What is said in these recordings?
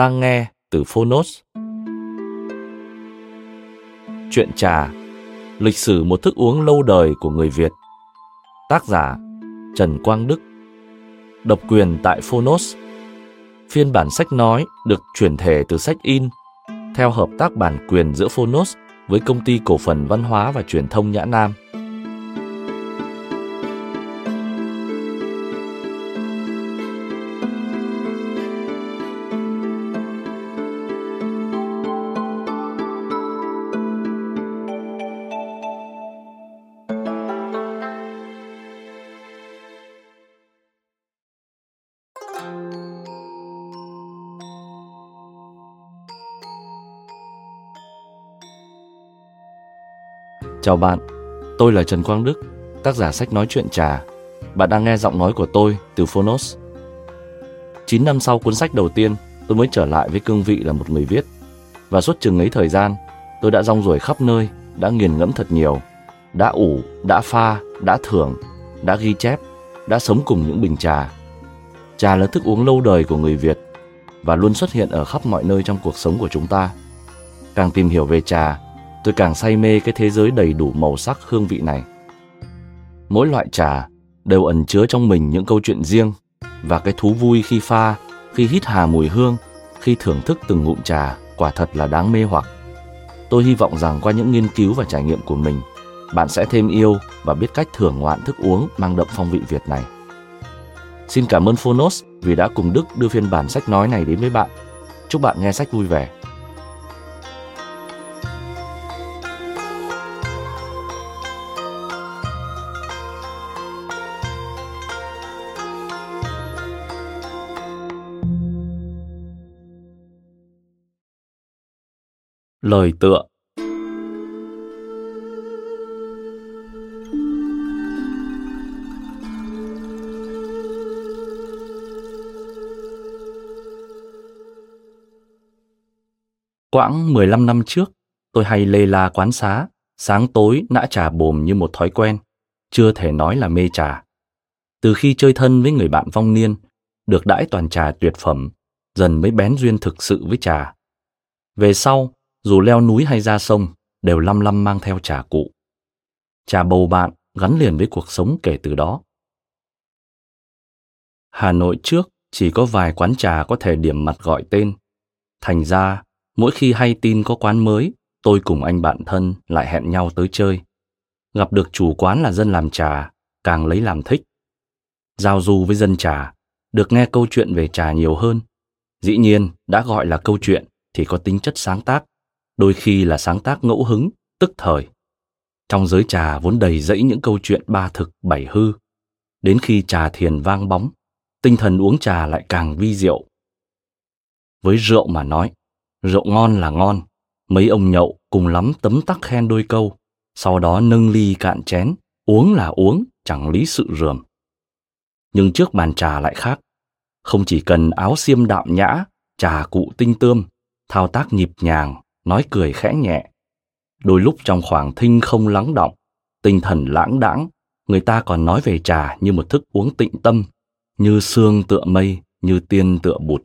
Đang nghe từ Phonos. Chuyện trà, lịch sử một thức uống lâu đời của người Việt. Tác giả Trần Quang Đức. Độc quyền tại Phonos. Phiên bản sách nói được chuyển thể từ sách in theo hợp tác bản quyền giữa Phonos với công ty cổ phần văn hóa và truyền thông Nhã Nam. Chào bạn, tôi là Trần Quang Đức, tác giả sách nói chuyện trà. Bạn đang nghe giọng nói của tôi từ Phonos. 9 năm sau cuốn sách đầu tiên, tôi mới trở lại với cương vị là một người viết. Và suốt chừng ấy thời gian, tôi đã rong ruổi khắp nơi, đã nghiền ngẫm thật nhiều, đã ủ, đã pha, đã thưởng, đã ghi chép, đã sống cùng những bình trà. Trà là thức uống lâu đời của người Việt và luôn xuất hiện ở khắp mọi nơi trong cuộc sống của chúng ta. Càng tìm hiểu về trà, tôi càng say mê cái thế giới đầy đủ màu sắc hương vị này. Mỗi loại trà đều ẩn chứa trong mình những câu chuyện riêng và cái thú vui khi pha, khi hít hà mùi hương, khi thưởng thức từng ngụm trà quả thật là đáng mê hoặc. Tôi hy vọng rằng qua những nghiên cứu và trải nghiệm của mình, bạn sẽ thêm yêu và biết cách thưởng ngoạn thức uống mang đậm phong vị Việt này. Xin cảm ơn Phonos vì đã cùng Đức đưa phiên bản sách nói này đến với bạn. Chúc bạn nghe sách vui vẻ. Lời tựa Quãng 15 năm trước, tôi hay lê la quán xá, sáng tối nã trà bồm như một thói quen, chưa thể nói là mê trà. Từ khi chơi thân với người bạn vong niên, được đãi toàn trà tuyệt phẩm, dần mới bén duyên thực sự với trà. Về sau, dù leo núi hay ra sông, đều lăm lăm mang theo trà cụ. Trà bầu bạn gắn liền với cuộc sống kể từ đó. Hà Nội trước chỉ có vài quán trà có thể điểm mặt gọi tên. Thành ra, mỗi khi hay tin có quán mới, tôi cùng anh bạn thân lại hẹn nhau tới chơi. Gặp được chủ quán là dân làm trà, càng lấy làm thích. Giao du với dân trà, được nghe câu chuyện về trà nhiều hơn. Dĩ nhiên, đã gọi là câu chuyện thì có tính chất sáng tác, đôi khi là sáng tác ngẫu hứng, tức thời. Trong giới trà vốn đầy dẫy những câu chuyện ba thực bảy hư. Đến khi trà thiền vang bóng, tinh thần uống trà lại càng vi diệu. Với rượu mà nói, rượu ngon là ngon, mấy ông nhậu cùng lắm tấm tắc khen đôi câu, sau đó nâng ly cạn chén, uống là uống, chẳng lý sự rườm. Nhưng trước bàn trà lại khác, không chỉ cần áo xiêm đạm nhã, trà cụ tinh tươm, thao tác nhịp nhàng, nói cười khẽ nhẹ. Đôi lúc trong khoảng thinh không lắng động, tinh thần lãng đãng, người ta còn nói về trà như một thức uống tịnh tâm, như sương tựa mây, như tiên tựa bụt.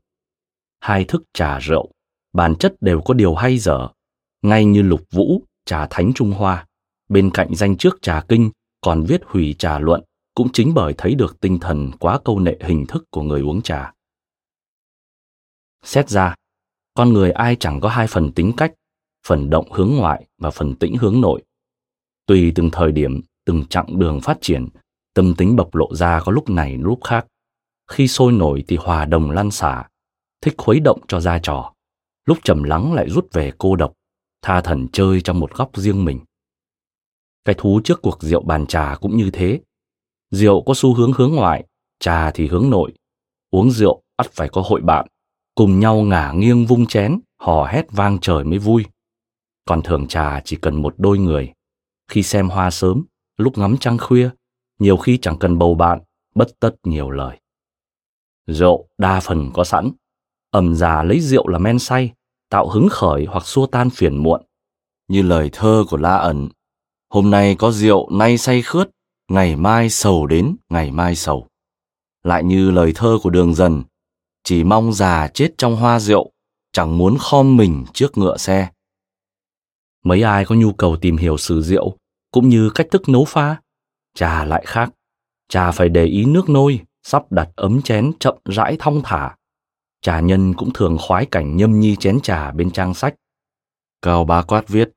Hai thức trà rượu, bản chất đều có điều hay dở, ngay như lục vũ, trà thánh Trung Hoa. Bên cạnh danh trước trà kinh còn viết hủy trà luận cũng chính bởi thấy được tinh thần quá câu nệ hình thức của người uống trà. Xét ra, con người ai chẳng có hai phần tính cách, phần động hướng ngoại và phần tĩnh hướng nội. Tùy từng thời điểm, từng chặng đường phát triển, tâm tính bộc lộ ra có lúc này lúc khác. Khi sôi nổi thì hòa đồng lan xả, thích khuấy động cho ra trò. Lúc trầm lắng lại rút về cô độc, tha thần chơi trong một góc riêng mình. Cái thú trước cuộc rượu bàn trà cũng như thế. Rượu có xu hướng hướng ngoại, trà thì hướng nội. Uống rượu ắt phải có hội bạn, cùng nhau ngả nghiêng vung chén, hò hét vang trời mới vui. Còn thường trà chỉ cần một đôi người. Khi xem hoa sớm, lúc ngắm trăng khuya, nhiều khi chẳng cần bầu bạn, bất tất nhiều lời. Rượu đa phần có sẵn, ẩm già lấy rượu là men say, tạo hứng khởi hoặc xua tan phiền muộn. Như lời thơ của La ẩn, hôm nay có rượu nay say khướt, ngày mai sầu đến ngày mai sầu. Lại như lời thơ của đường dần, chỉ mong già chết trong hoa rượu, chẳng muốn khom mình trước ngựa xe. Mấy ai có nhu cầu tìm hiểu sử rượu, cũng như cách thức nấu pha, trà lại khác. Trà phải để ý nước nôi, sắp đặt ấm chén chậm rãi thong thả. Trà nhân cũng thường khoái cảnh nhâm nhi chén trà bên trang sách. Cao Bá Quát viết,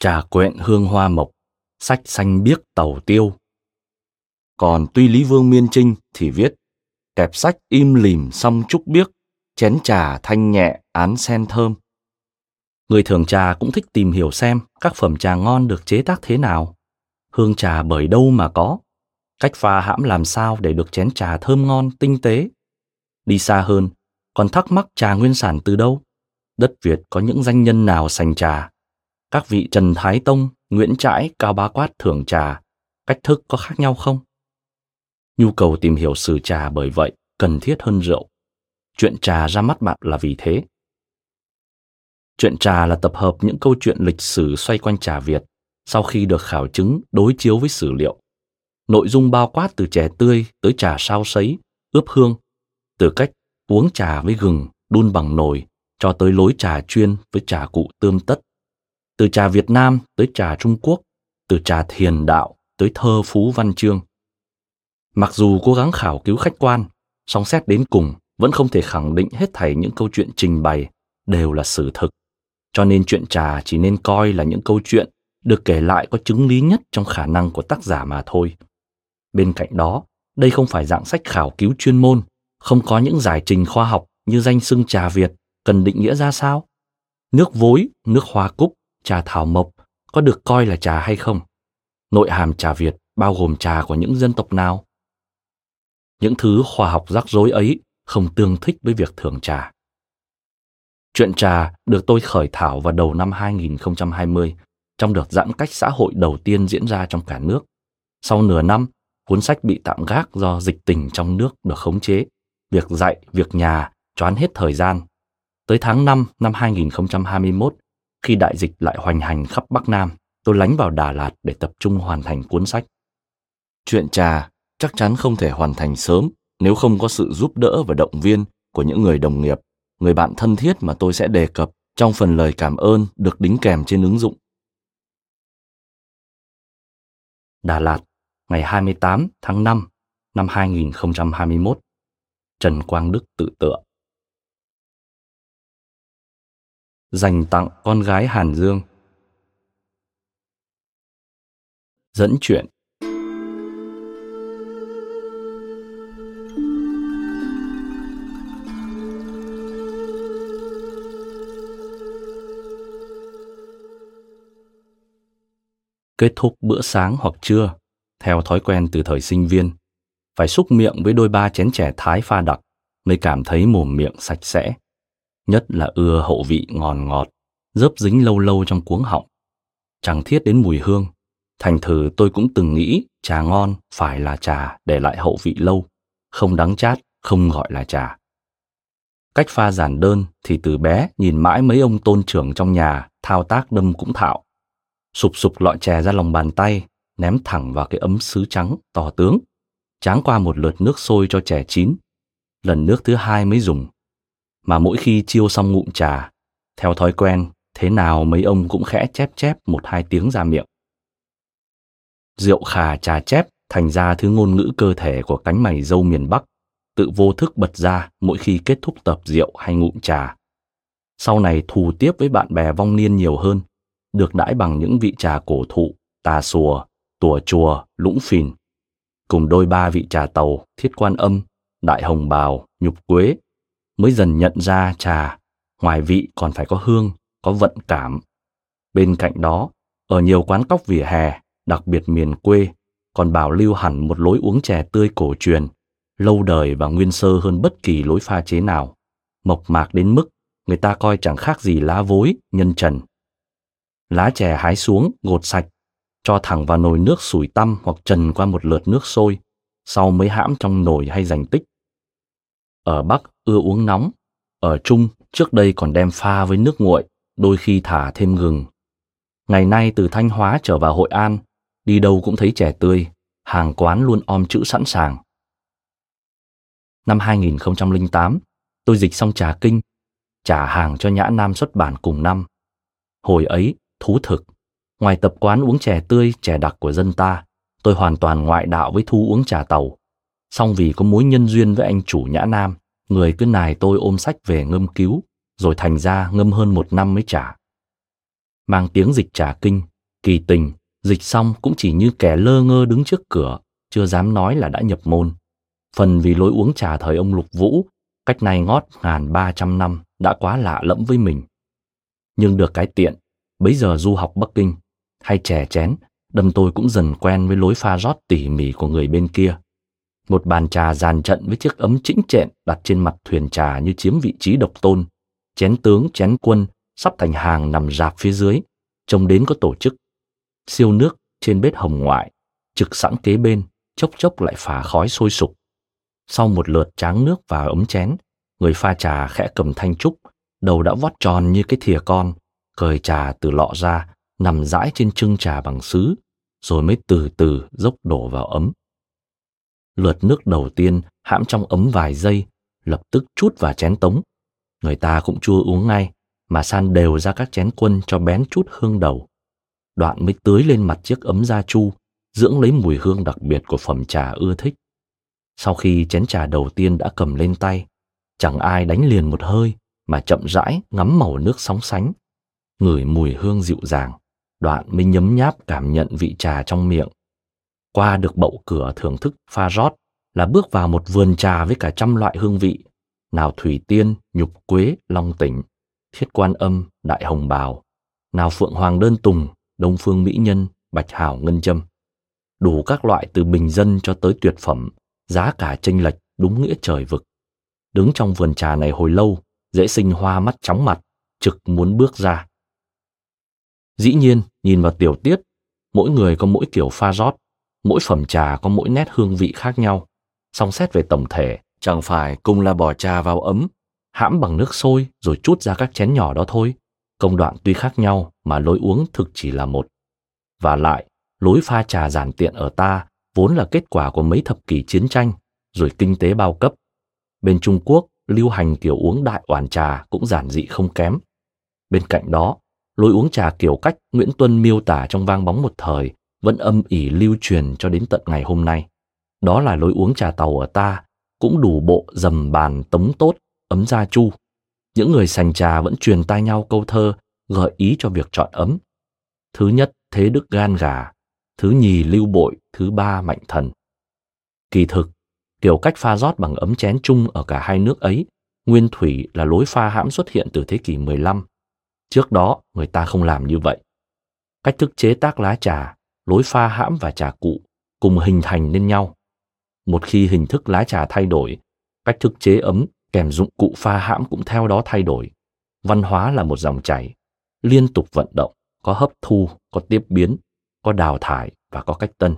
trà quẹn hương hoa mộc, sách xanh biếc tàu tiêu. Còn tuy Lý Vương Miên Trinh thì viết, kẹp sách im lìm xong trúc biếc, chén trà thanh nhẹ án sen thơm. Người thường trà cũng thích tìm hiểu xem các phẩm trà ngon được chế tác thế nào. Hương trà bởi đâu mà có? Cách pha hãm làm sao để được chén trà thơm ngon, tinh tế? Đi xa hơn, còn thắc mắc trà nguyên sản từ đâu? Đất Việt có những danh nhân nào sành trà? Các vị Trần Thái Tông, Nguyễn Trãi, Cao Bá Quát thưởng trà, cách thức có khác nhau không? Nhu cầu tìm hiểu sử trà bởi vậy cần thiết hơn rượu. Chuyện trà ra mắt bạn là vì thế. Chuyện trà là tập hợp những câu chuyện lịch sử xoay quanh trà Việt sau khi được khảo chứng đối chiếu với sử liệu. Nội dung bao quát từ chè tươi tới trà sao sấy, ướp hương, từ cách uống trà với gừng, đun bằng nồi, cho tới lối trà chuyên với trà cụ tươm tất. Từ trà Việt Nam tới trà Trung Quốc, từ trà thiền đạo tới thơ phú văn chương. Mặc dù cố gắng khảo cứu khách quan, song xét đến cùng vẫn không thể khẳng định hết thảy những câu chuyện trình bày đều là sự thực. Cho nên chuyện trà chỉ nên coi là những câu chuyện được kể lại có chứng lý nhất trong khả năng của tác giả mà thôi. Bên cạnh đó, đây không phải dạng sách khảo cứu chuyên môn, không có những giải trình khoa học như danh xưng trà Việt cần định nghĩa ra sao. Nước vối, nước hoa cúc, trà thảo mộc có được coi là trà hay không? Nội hàm trà Việt bao gồm trà của những dân tộc nào? Những thứ khoa học rắc rối ấy không tương thích với việc thưởng trà. Chuyện trà được tôi khởi thảo vào đầu năm 2020 trong đợt giãn cách xã hội đầu tiên diễn ra trong cả nước. Sau nửa năm, cuốn sách bị tạm gác do dịch tình trong nước được khống chế. Việc dạy, việc nhà choán hết thời gian. Tới tháng 5 năm 2021, khi đại dịch lại hoành hành khắp Bắc Nam, tôi lánh vào Đà Lạt để tập trung hoàn thành cuốn sách. Chuyện trà chắc chắn không thể hoàn thành sớm nếu không có sự giúp đỡ và động viên của những người đồng nghiệp, người bạn thân thiết mà tôi sẽ đề cập trong phần lời cảm ơn được đính kèm trên ứng dụng. Đà Lạt, ngày 28 tháng 5 năm 2021. Trần Quang Đức tự tựa. Dành tặng con gái Hàn Dương. Dẫn chuyện kết thúc bữa sáng hoặc trưa, theo thói quen từ thời sinh viên, phải xúc miệng với đôi ba chén chè thái pha đặc mới cảm thấy mồm miệng sạch sẽ. Nhất là ưa hậu vị ngọt ngọt, dớp dính lâu lâu trong cuống họng. Chẳng thiết đến mùi hương, thành thử tôi cũng từng nghĩ trà ngon phải là trà để lại hậu vị lâu, không đắng chát, không gọi là trà. Cách pha giản đơn thì từ bé nhìn mãi mấy ông tôn trưởng trong nhà thao tác đâm cũng thạo sụp sụp lọ chè ra lòng bàn tay, ném thẳng vào cái ấm sứ trắng tỏ tướng, tráng qua một lượt nước sôi cho chè chín. Lần nước thứ hai mới dùng. Mà mỗi khi chiêu xong ngụm trà, theo thói quen, thế nào mấy ông cũng khẽ chép chép một hai tiếng ra miệng. Rượu khà trà chép thành ra thứ ngôn ngữ cơ thể của cánh mày dâu miền Bắc, tự vô thức bật ra mỗi khi kết thúc tập rượu hay ngụm trà. Sau này thù tiếp với bạn bè vong niên nhiều hơn, được đãi bằng những vị trà cổ thụ, tà sùa, tùa chùa, lũng phìn, cùng đôi ba vị trà tàu, thiết quan âm, đại hồng bào, nhục quế, mới dần nhận ra trà, ngoài vị còn phải có hương, có vận cảm. Bên cạnh đó, ở nhiều quán cóc vỉa hè, đặc biệt miền quê, còn bảo lưu hẳn một lối uống chè tươi cổ truyền, lâu đời và nguyên sơ hơn bất kỳ lối pha chế nào, mộc mạc đến mức người ta coi chẳng khác gì lá vối, nhân trần. Lá chè hái xuống, gột sạch, cho thẳng vào nồi nước sủi tăm hoặc trần qua một lượt nước sôi, sau mới hãm trong nồi hay dành tích. Ở Bắc ưa uống nóng, ở Trung trước đây còn đem pha với nước nguội, đôi khi thả thêm gừng. Ngày nay từ Thanh Hóa trở vào Hội An, đi đâu cũng thấy chè tươi, hàng quán luôn om chữ sẵn sàng. Năm 2008, tôi dịch xong trà kinh, trả hàng cho Nhã Nam xuất bản cùng năm. Hồi ấy, thú thực, ngoài tập quán uống chè tươi, chè đặc của dân ta, tôi hoàn toàn ngoại đạo với thu uống trà tàu. Song vì có mối nhân duyên với anh chủ Nhã Nam, người cứ nài tôi ôm sách về ngâm cứu, rồi thành ra ngâm hơn một năm mới trả. Mang tiếng dịch trà kinh, kỳ tình, dịch xong cũng chỉ như kẻ lơ ngơ đứng trước cửa, chưa dám nói là đã nhập môn. Phần vì lối uống trà thời ông Lục Vũ, cách này ngót ngàn ba trăm năm, đã quá lạ lẫm với mình. Nhưng được cái tiện, bấy giờ du học Bắc Kinh, hay chè chén, đâm tôi cũng dần quen với lối pha rót tỉ mỉ của người bên kia. Một bàn trà dàn trận với chiếc ấm chỉnh trện đặt trên mặt thuyền trà như chiếm vị trí độc tôn. Chén tướng, chén quân sắp thành hàng nằm rạp phía dưới, trông đến có tổ chức. Siêu nước trên bếp hồng ngoại, trực sẵn kế bên, chốc chốc lại phả khói sôi sục. Sau một lượt tráng nước và ấm chén, người pha trà khẽ cầm thanh trúc, đầu đã vót tròn như cái thìa con, cởi trà từ lọ ra, nằm rãi trên chưng trà bằng sứ, rồi mới từ từ dốc đổ vào ấm. Lượt nước đầu tiên hãm trong ấm vài giây, lập tức chút vào chén tống. Người ta cũng chưa uống ngay, mà san đều ra các chén quân cho bén chút hương đầu. Đoạn mới tưới lên mặt chiếc ấm da chu, dưỡng lấy mùi hương đặc biệt của phẩm trà ưa thích. Sau khi chén trà đầu tiên đã cầm lên tay, chẳng ai đánh liền một hơi mà chậm rãi ngắm màu nước sóng sánh, ngửi mùi hương dịu dàng, đoạn mới nhấm nháp cảm nhận vị trà trong miệng. Qua được bậu cửa thưởng thức pha rót là bước vào một vườn trà với cả trăm loại hương vị, nào thủy tiên, nhục quế, long tỉnh, thiết quan âm, đại hồng bào, nào phượng hoàng đơn tùng, đông phương mỹ nhân, bạch hào ngân châm. Đủ các loại từ bình dân cho tới tuyệt phẩm, giá cả chênh lệch đúng nghĩa trời vực. Đứng trong vườn trà này hồi lâu, dễ sinh hoa mắt chóng mặt, trực muốn bước ra. Dĩ nhiên, nhìn vào tiểu tiết, mỗi người có mỗi kiểu pha rót, mỗi phẩm trà có mỗi nét hương vị khác nhau. Song xét về tổng thể, chẳng phải cùng là bỏ trà vào ấm, hãm bằng nước sôi rồi chút ra các chén nhỏ đó thôi. Công đoạn tuy khác nhau mà lối uống thực chỉ là một. Và lại, lối pha trà giản tiện ở ta vốn là kết quả của mấy thập kỷ chiến tranh, rồi kinh tế bao cấp. Bên Trung Quốc, lưu hành kiểu uống đại oản trà cũng giản dị không kém. Bên cạnh đó, lối uống trà kiểu cách Nguyễn Tuân miêu tả trong vang bóng một thời vẫn âm ỉ lưu truyền cho đến tận ngày hôm nay. Đó là lối uống trà tàu ở ta, cũng đủ bộ dầm bàn tống tốt, ấm gia chu. Những người sành trà vẫn truyền tai nhau câu thơ gợi ý cho việc chọn ấm. Thứ nhất, thế đức gan gà. Thứ nhì, lưu bội. Thứ ba, mạnh thần. Kỳ thực, kiểu cách pha rót bằng ấm chén chung ở cả hai nước ấy, nguyên thủy là lối pha hãm xuất hiện từ thế kỷ 15. Trước đó, người ta không làm như vậy. Cách thức chế tác lá trà, lối pha hãm và trà cụ cùng hình thành nên nhau. Một khi hình thức lá trà thay đổi, cách thức chế ấm kèm dụng cụ pha hãm cũng theo đó thay đổi. Văn hóa là một dòng chảy, liên tục vận động, có hấp thu, có tiếp biến, có đào thải và có cách tân.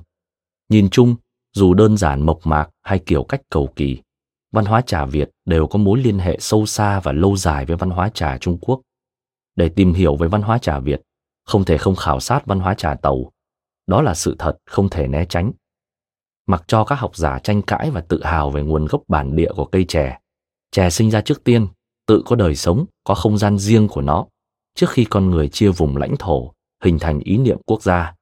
Nhìn chung, dù đơn giản mộc mạc hay kiểu cách cầu kỳ, văn hóa trà Việt đều có mối liên hệ sâu xa và lâu dài với văn hóa trà Trung Quốc. Để tìm hiểu về văn hóa trà Việt, không thể không khảo sát văn hóa trà Tàu. Đó là sự thật không thể né tránh. Mặc cho các học giả tranh cãi và tự hào về nguồn gốc bản địa của cây chè, chè sinh ra trước tiên, tự có đời sống, có không gian riêng của nó, trước khi con người chia vùng lãnh thổ, hình thành ý niệm quốc gia.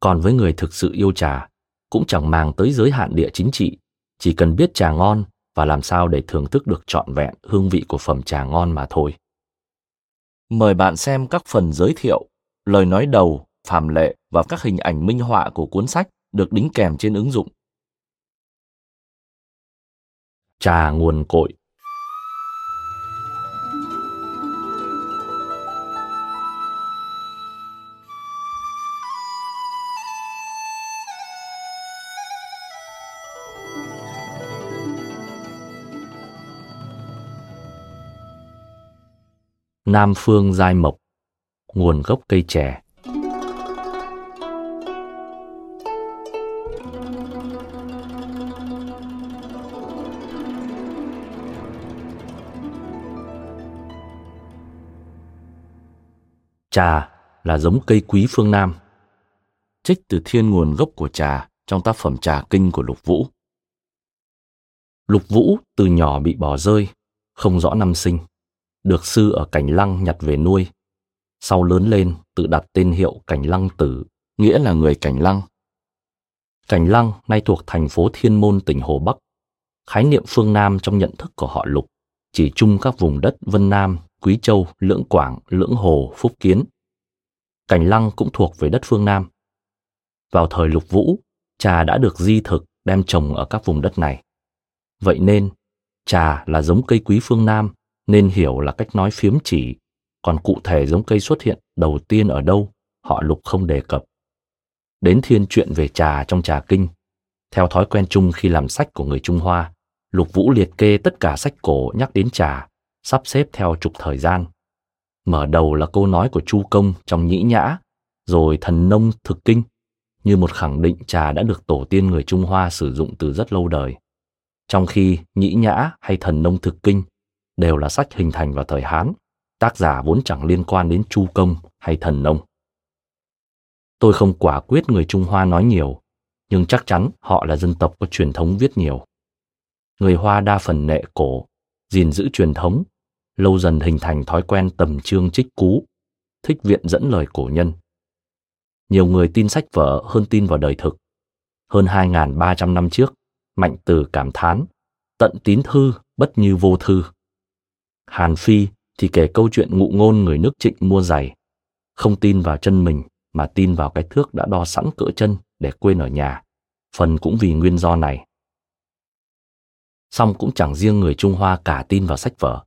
Còn với người thực sự yêu trà, cũng chẳng màng tới giới hạn địa chính trị, chỉ cần biết trà ngon và làm sao để thưởng thức được trọn vẹn hương vị của phẩm trà ngon mà thôi. Mời bạn xem các phần giới thiệu, lời nói đầu, phàm lệ và các hình ảnh minh họa của cuốn sách được đính kèm trên ứng dụng. Trà nguồn cội Nam Phương Giai Mộc Nguồn gốc cây chè Trà là giống cây quý phương Nam. Trích từ thiên nguồn gốc của trà trong tác phẩm Trà Kinh của Lục Vũ. Lục Vũ từ nhỏ bị bỏ rơi, không rõ năm sinh được sư ở Cảnh Lăng nhặt về nuôi. Sau lớn lên, tự đặt tên hiệu Cảnh Lăng Tử, nghĩa là người Cảnh Lăng. Cảnh Lăng nay thuộc thành phố Thiên Môn tỉnh Hồ Bắc. Khái niệm phương Nam trong nhận thức của họ Lục chỉ chung các vùng đất Vân Nam, Quý Châu, Lưỡng Quảng, Lưỡng Hồ, Phúc Kiến. Cảnh Lăng cũng thuộc về đất phương Nam. Vào thời Lục Vũ, trà đã được di thực đem trồng ở các vùng đất này. Vậy nên, trà là giống cây quý phương Nam nên hiểu là cách nói phiếm chỉ, còn cụ thể giống cây xuất hiện đầu tiên ở đâu, họ lục không đề cập. Đến thiên chuyện về trà trong trà kinh, theo thói quen chung khi làm sách của người Trung Hoa, Lục Vũ liệt kê tất cả sách cổ nhắc đến trà, sắp xếp theo trục thời gian. Mở đầu là câu nói của Chu Công trong Nhĩ Nhã, rồi thần nông thực kinh, như một khẳng định trà đã được tổ tiên người Trung Hoa sử dụng từ rất lâu đời. Trong khi Nhĩ Nhã hay thần nông thực kinh đều là sách hình thành vào thời Hán, tác giả vốn chẳng liên quan đến Chu Công hay Thần Nông. Tôi không quả quyết người Trung Hoa nói nhiều, nhưng chắc chắn họ là dân tộc có truyền thống viết nhiều. Người Hoa đa phần nệ cổ, gìn giữ truyền thống, lâu dần hình thành thói quen tầm chương trích cú, thích viện dẫn lời cổ nhân. Nhiều người tin sách vở hơn tin vào đời thực. Hơn 2.300 năm trước, Mạnh Từ cảm thán, tận tín thư bất như vô thư. Hàn Phi thì kể câu chuyện ngụ ngôn người nước trịnh mua giày. Không tin vào chân mình mà tin vào cái thước đã đo sẵn cỡ chân để quên ở nhà. Phần cũng vì nguyên do này. Xong cũng chẳng riêng người Trung Hoa cả tin vào sách vở.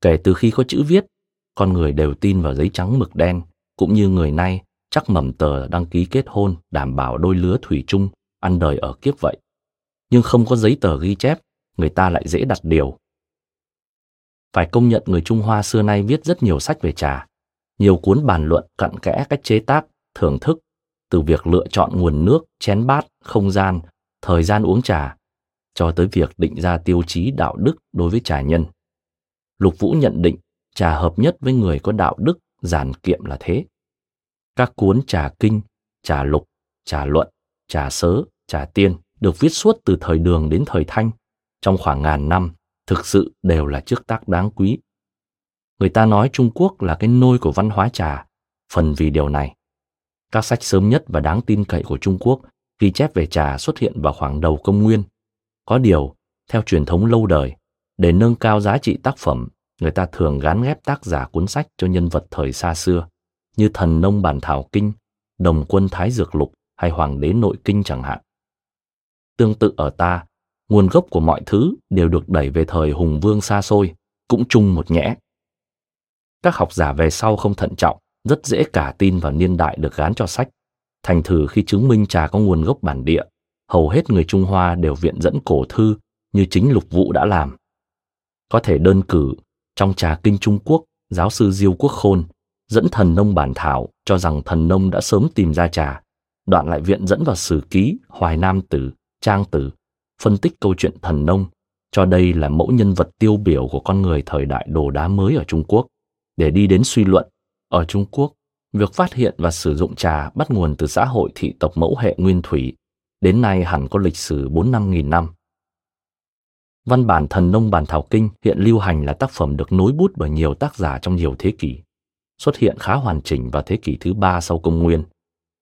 Kể từ khi có chữ viết, con người đều tin vào giấy trắng mực đen, cũng như người nay chắc mầm tờ đăng ký kết hôn đảm bảo đôi lứa thủy chung, ăn đời ở kiếp vậy. Nhưng không có giấy tờ ghi chép, người ta lại dễ đặt điều, phải công nhận người Trung Hoa xưa nay viết rất nhiều sách về trà, nhiều cuốn bàn luận cặn kẽ cách chế tác, thưởng thức, từ việc lựa chọn nguồn nước, chén bát, không gian, thời gian uống trà, cho tới việc định ra tiêu chí đạo đức đối với trà nhân. Lục Vũ nhận định trà hợp nhất với người có đạo đức, giản kiệm là thế. Các cuốn trà kinh, trà lục, trà luận, trà sớ, trà tiên được viết suốt từ thời đường đến thời thanh, trong khoảng ngàn năm thực sự đều là chức tác đáng quý. Người ta nói Trung Quốc là cái nôi của văn hóa trà, phần vì điều này. Các sách sớm nhất và đáng tin cậy của Trung Quốc ghi chép về trà xuất hiện vào khoảng đầu công nguyên. Có điều, theo truyền thống lâu đời, để nâng cao giá trị tác phẩm, người ta thường gán ghép tác giả cuốn sách cho nhân vật thời xa xưa, như thần nông bản thảo kinh, đồng quân thái dược lục hay hoàng đế nội kinh chẳng hạn. Tương tự ở ta, nguồn gốc của mọi thứ đều được đẩy về thời hùng vương xa xôi, cũng chung một nhẽ. Các học giả về sau không thận trọng, rất dễ cả tin vào niên đại được gán cho sách. Thành thử khi chứng minh trà có nguồn gốc bản địa, hầu hết người Trung Hoa đều viện dẫn cổ thư như chính Lục Vũ đã làm. Có thể đơn cử, trong trà kinh Trung Quốc, giáo sư Diêu Quốc Khôn dẫn thần nông bản thảo cho rằng thần nông đã sớm tìm ra trà, đoạn lại viện dẫn vào sử ký, hoài nam tử, trang tử phân tích câu chuyện thần nông, cho đây là mẫu nhân vật tiêu biểu của con người thời đại đồ đá mới ở Trung Quốc, để đi đến suy luận. Ở Trung Quốc, việc phát hiện và sử dụng trà bắt nguồn từ xã hội thị tộc mẫu hệ nguyên thủy, đến nay hẳn có lịch sử 4-5 nghìn năm. Văn bản Thần Nông Bản Thảo Kinh hiện lưu hành là tác phẩm được nối bút bởi nhiều tác giả trong nhiều thế kỷ, xuất hiện khá hoàn chỉnh vào thế kỷ thứ ba sau công nguyên.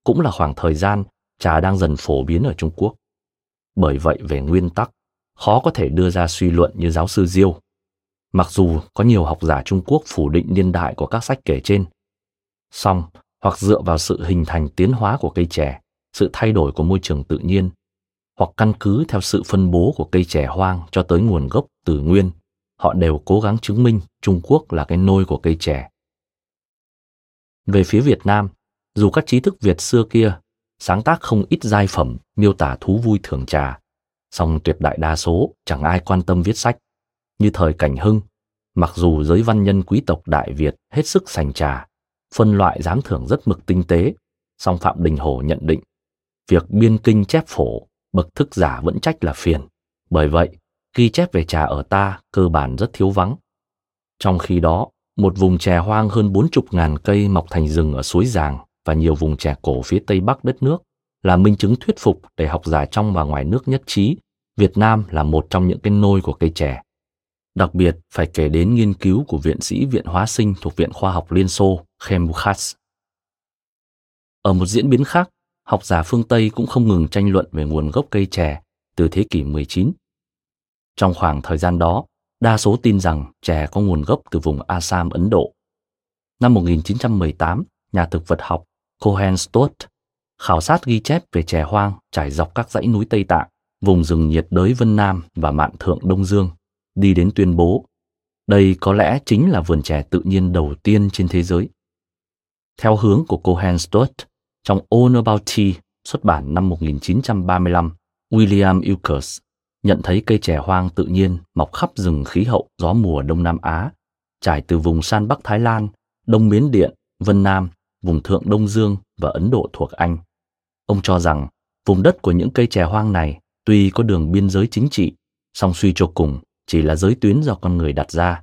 cũng là khoảng thời gian trà đang dần phổ biến ở Trung Quốc. Bởi vậy về nguyên tắc, khó có thể đưa ra suy luận như giáo sư Diêu. Mặc dù có nhiều học giả Trung Quốc phủ định niên đại của các sách kể trên, song hoặc dựa vào sự hình thành tiến hóa của cây chè, sự thay đổi của môi trường tự nhiên, hoặc căn cứ theo sự phân bố của cây chè hoang cho tới nguồn gốc từ nguyên, họ đều cố gắng chứng minh Trung Quốc là cái nôi của cây chè. Về phía Việt Nam, dù các trí thức Việt xưa kia sáng tác không ít giai phẩm miêu tả thú vui thưởng trà, song tuyệt đại đa số chẳng ai quan tâm viết sách. Như thời Cảnh Hưng, mặc dù giới văn nhân quý tộc Đại Việt hết sức sành trà, phân loại giám thưởng rất mực tinh tế, song Phạm Đình hổ nhận định, việc biên kinh chép phổ, bậc thức giả vẫn trách là phiền. Bởi vậy, ghi chép về trà ở ta cơ bản rất thiếu vắng. Trong khi đó, một vùng chè hoang hơn bốn chục ngàn cây mọc thành rừng ở suối Giàng và nhiều vùng chè cổ phía tây bắc đất nước là minh chứng thuyết phục để học giả trong và ngoài nước nhất trí Việt Nam là một trong những cái nôi của cây chè. Đặc biệt phải kể đến nghiên cứu của viện sĩ Viện Hóa sinh thuộc Viện Khoa học Liên Xô Chembukhas. Ở một diễn biến khác, học giả phương Tây cũng không ngừng tranh luận về nguồn gốc cây chè từ thế kỷ 19. Trong khoảng thời gian đó, đa số tin rằng chè có nguồn gốc từ vùng Assam, Ấn Độ. Năm 1918, nhà thực vật học Cohen Stott khảo sát ghi chép về chè hoang trải dọc các dãy núi Tây Tạng, vùng rừng nhiệt đới Vân Nam và mạn thượng Đông Dương, đi đến tuyên bố đây có lẽ chính là vườn chè tự nhiên đầu tiên trên thế giới. Theo hướng của Cohen Stott, trong All About Tea xuất bản năm 1935, William Euchers nhận thấy cây chè hoang tự nhiên mọc khắp rừng khí hậu gió mùa Đông Nam Á, trải từ vùng san Bắc Thái Lan, Đông Miến Điện, Vân Nam, vùng thượng Đông Dương và Ấn Độ thuộc Anh. Ông cho rằng vùng đất của những cây chè hoang này tuy có đường biên giới chính trị, song suy cho cùng chỉ là giới tuyến do con người đặt ra.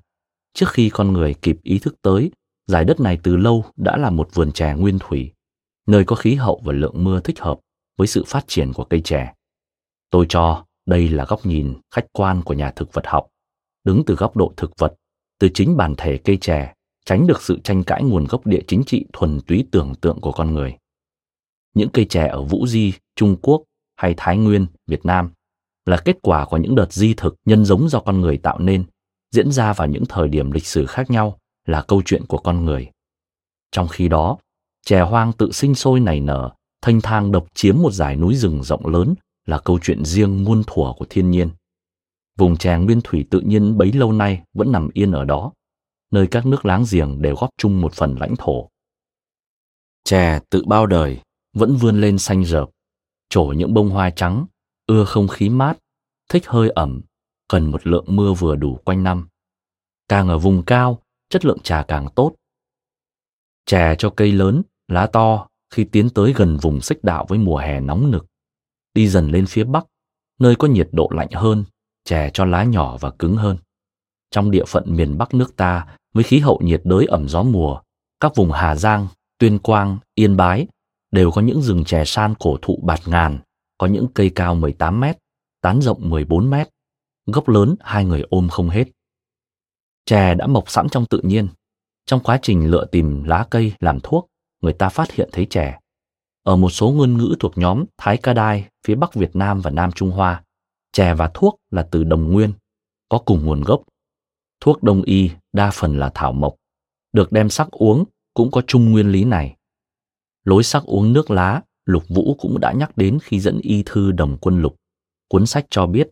Trước khi con người kịp ý thức tới, giải đất này từ lâu đã là một vườn chè nguyên thủy, nơi có khí hậu và lượng mưa thích hợp với sự phát triển của cây chè. Tôi cho đây là góc nhìn khách quan của nhà thực vật học, đứng từ góc độ thực vật, từ chính bản thể cây chè, tránh được sự tranh cãi nguồn gốc địa chính trị thuần túy tưởng tượng của con người. Những cây chè ở Vũ Di, Trung Quốc hay Thái Nguyên, Việt Nam là kết quả của những đợt di thực nhân giống do con người tạo nên, diễn ra vào những thời điểm lịch sử khác nhau là câu chuyện của con người. Trong khi đó, chè hoang tự sinh sôi nảy nở, thanh thang độc chiếm một dải núi rừng rộng lớn là câu chuyện riêng muôn thuở của thiên nhiên. Vùng chè nguyên thủy tự nhiên bấy lâu nay vẫn nằm yên ở đó, nơi các nước láng giềng đều góp chung một phần lãnh thổ. Chè tự bao đời vẫn vươn lên xanh rợp, trổ những bông hoa trắng, ưa không khí mát, thích hơi ẩm, cần một lượng mưa vừa đủ quanh năm. Càng ở vùng cao, chất lượng trà càng tốt. Chè cho cây lớn, lá to khi tiến tới gần vùng xích đạo với mùa hè nóng nực đi dần lên phía bắc, nơi có nhiệt độ lạnh hơn, chè cho lá nhỏ và cứng hơn. Trong địa phận miền Bắc nước ta, với khí hậu nhiệt đới ẩm gió mùa, các vùng Hà Giang, Tuyên Quang, Yên Bái đều có những rừng chè san cổ thụ bạt ngàn, có những cây cao 18 mét, tán rộng 14 mét, gốc lớn hai người ôm không hết. Chè đã mọc sẵn trong tự nhiên. Trong quá trình lựa tìm lá cây làm thuốc, người ta phát hiện thấy chè ở một số ngôn ngữ thuộc nhóm Thái Ca Đai phía Bắc Việt Nam và Nam Trung Hoa, chè và thuốc là từ đồng nguyên, có cùng nguồn gốc. Thuốc đông y đa phần là thảo mộc, được đem sắc uống cũng có chung nguyên lý này. Lối sắc uống nước lá, Lục Vũ cũng đã nhắc đến khi dẫn y thư đồng quân lục. Cuốn sách cho biết,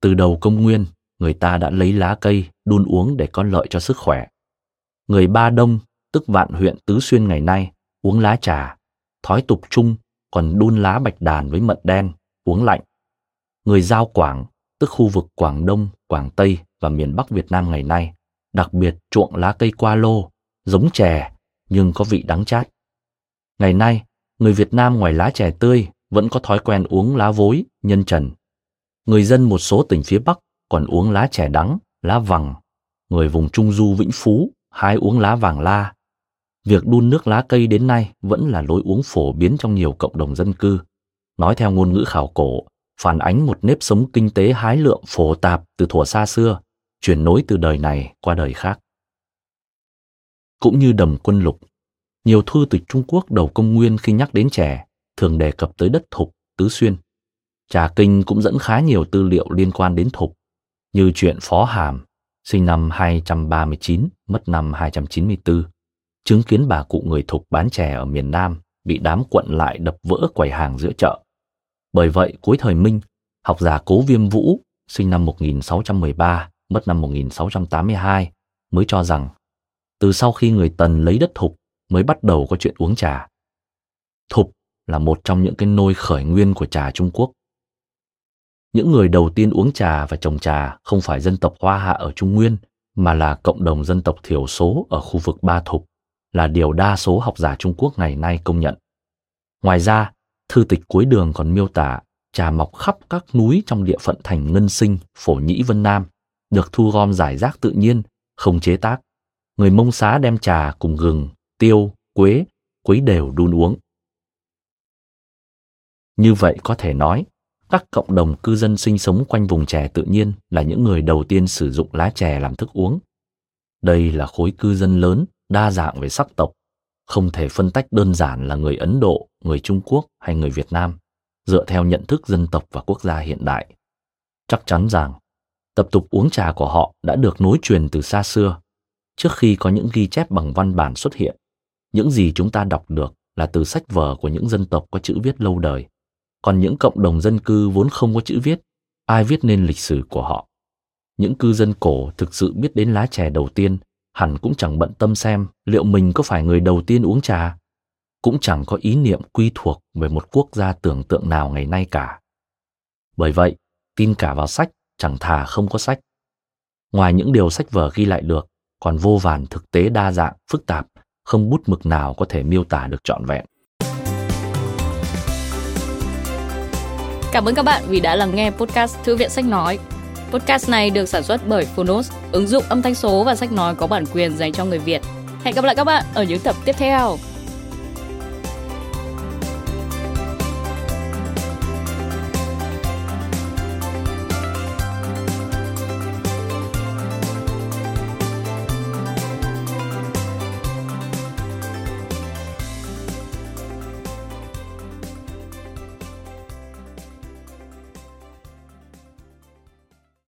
từ đầu công nguyên, người ta đã lấy lá cây đun uống để có lợi cho sức khỏe. Người Ba Đông, tức Vạn huyện Tứ Xuyên ngày nay, uống lá trà thói tục chung còn đun lá bạch đàn với mận đen, uống lạnh. Người Giao Quảng, tức khu vực Quảng Đông, Quảng Tây và miền Bắc Việt Nam ngày nay, đặc biệt chuộng lá cây qua lô, giống chè nhưng có vị đắng chát. Ngày nay, người Việt Nam ngoài lá chè tươi vẫn có thói quen uống lá vối, nhân trần. Người dân một số tỉnh phía Bắc còn uống lá chè đắng, lá vàng. Người vùng Trung Du Vĩnh Phú hái uống lá vàng la, Việc đun nước lá cây đến nay vẫn là lối uống phổ biến trong nhiều cộng đồng dân cư. Nói theo ngôn ngữ khảo cổ, phản ánh một nếp sống kinh tế hái lượm phổ tạp từ thuở xa xưa, chuyển nối từ đời này qua đời khác. Cũng như đầm quân lục, Nhiều thư tịch Trung Quốc đầu công nguyên khi nhắc đến chè thường đề cập tới đất thục, tứ xuyên. Trà Kinh cũng dẫn khá nhiều tư liệu liên quan đến thục, như chuyện Phó Hàm, sinh năm 239, mất năm 294, chứng kiến bà cụ người thục bán chè ở miền Nam bị đám quận lại đập vỡ quầy hàng giữa chợ. Bởi vậy, cuối thời Minh, học giả Cố Viêm Vũ, sinh năm 1613, mất năm 1682, mới cho rằng từ sau khi người Tần lấy đất thục mới bắt đầu có chuyện uống trà. Thục là một trong những cái nôi khởi nguyên của trà Trung Quốc. Những người đầu tiên uống trà và trồng trà không phải dân tộc Hoa Hạ ở Trung Nguyên, mà là cộng đồng dân tộc thiểu số ở khu vực Ba Thục, là điều đa số học giả Trung Quốc ngày nay công nhận. Ngoài ra, thư tịch cuối đường còn miêu tả trà mọc khắp các núi trong địa phận thành Ngân Sinh, Phổ Nhĩ Vân Nam, được thu gom giải rác tự nhiên, không chế tác. Người Mông Xá đem trà cùng gừng, tiêu, quế, quấy đều đun uống. Như vậy có thể nói, các cộng đồng cư dân sinh sống quanh vùng chè tự nhiên là những người đầu tiên sử dụng lá chè làm thức uống. Đây là khối cư dân lớn, đa dạng về sắc tộc, không thể phân tách đơn giản là người Ấn Độ, người Trung Quốc hay người Việt Nam, dựa theo nhận thức dân tộc và quốc gia hiện đại. Chắc chắn rằng, tập tục uống trà của họ đã được nối truyền từ xa xưa, trước khi có những ghi chép bằng văn bản xuất hiện. Những gì chúng ta đọc được là từ sách vở của những dân tộc có chữ viết lâu đời. Còn những cộng đồng dân cư vốn không có chữ viết, ai viết nên lịch sử của họ? Những cư dân cổ thực sự biết đến lá chè đầu tiên, hẳn cũng chẳng bận tâm xem liệu mình có phải người đầu tiên uống trà. Cũng chẳng có ý niệm quy thuộc về một quốc gia tưởng tượng nào ngày nay cả. Bởi vậy, tin cả vào sách chẳng thà không có sách. Ngoài những điều sách vở ghi lại được, còn vô vàn thực tế đa dạng, phức tạp không bút mực nào có thể miêu tả được trọn vẹn. Cảm ơn các bạn vì đã lắng nghe podcast Thư viện Sách Nói. Podcast này được sản xuất bởi Phonos, ứng dụng âm thanh số và sách nói có bản quyền dành cho người Việt. Hẹn gặp lại các bạn ở những tập tiếp theo.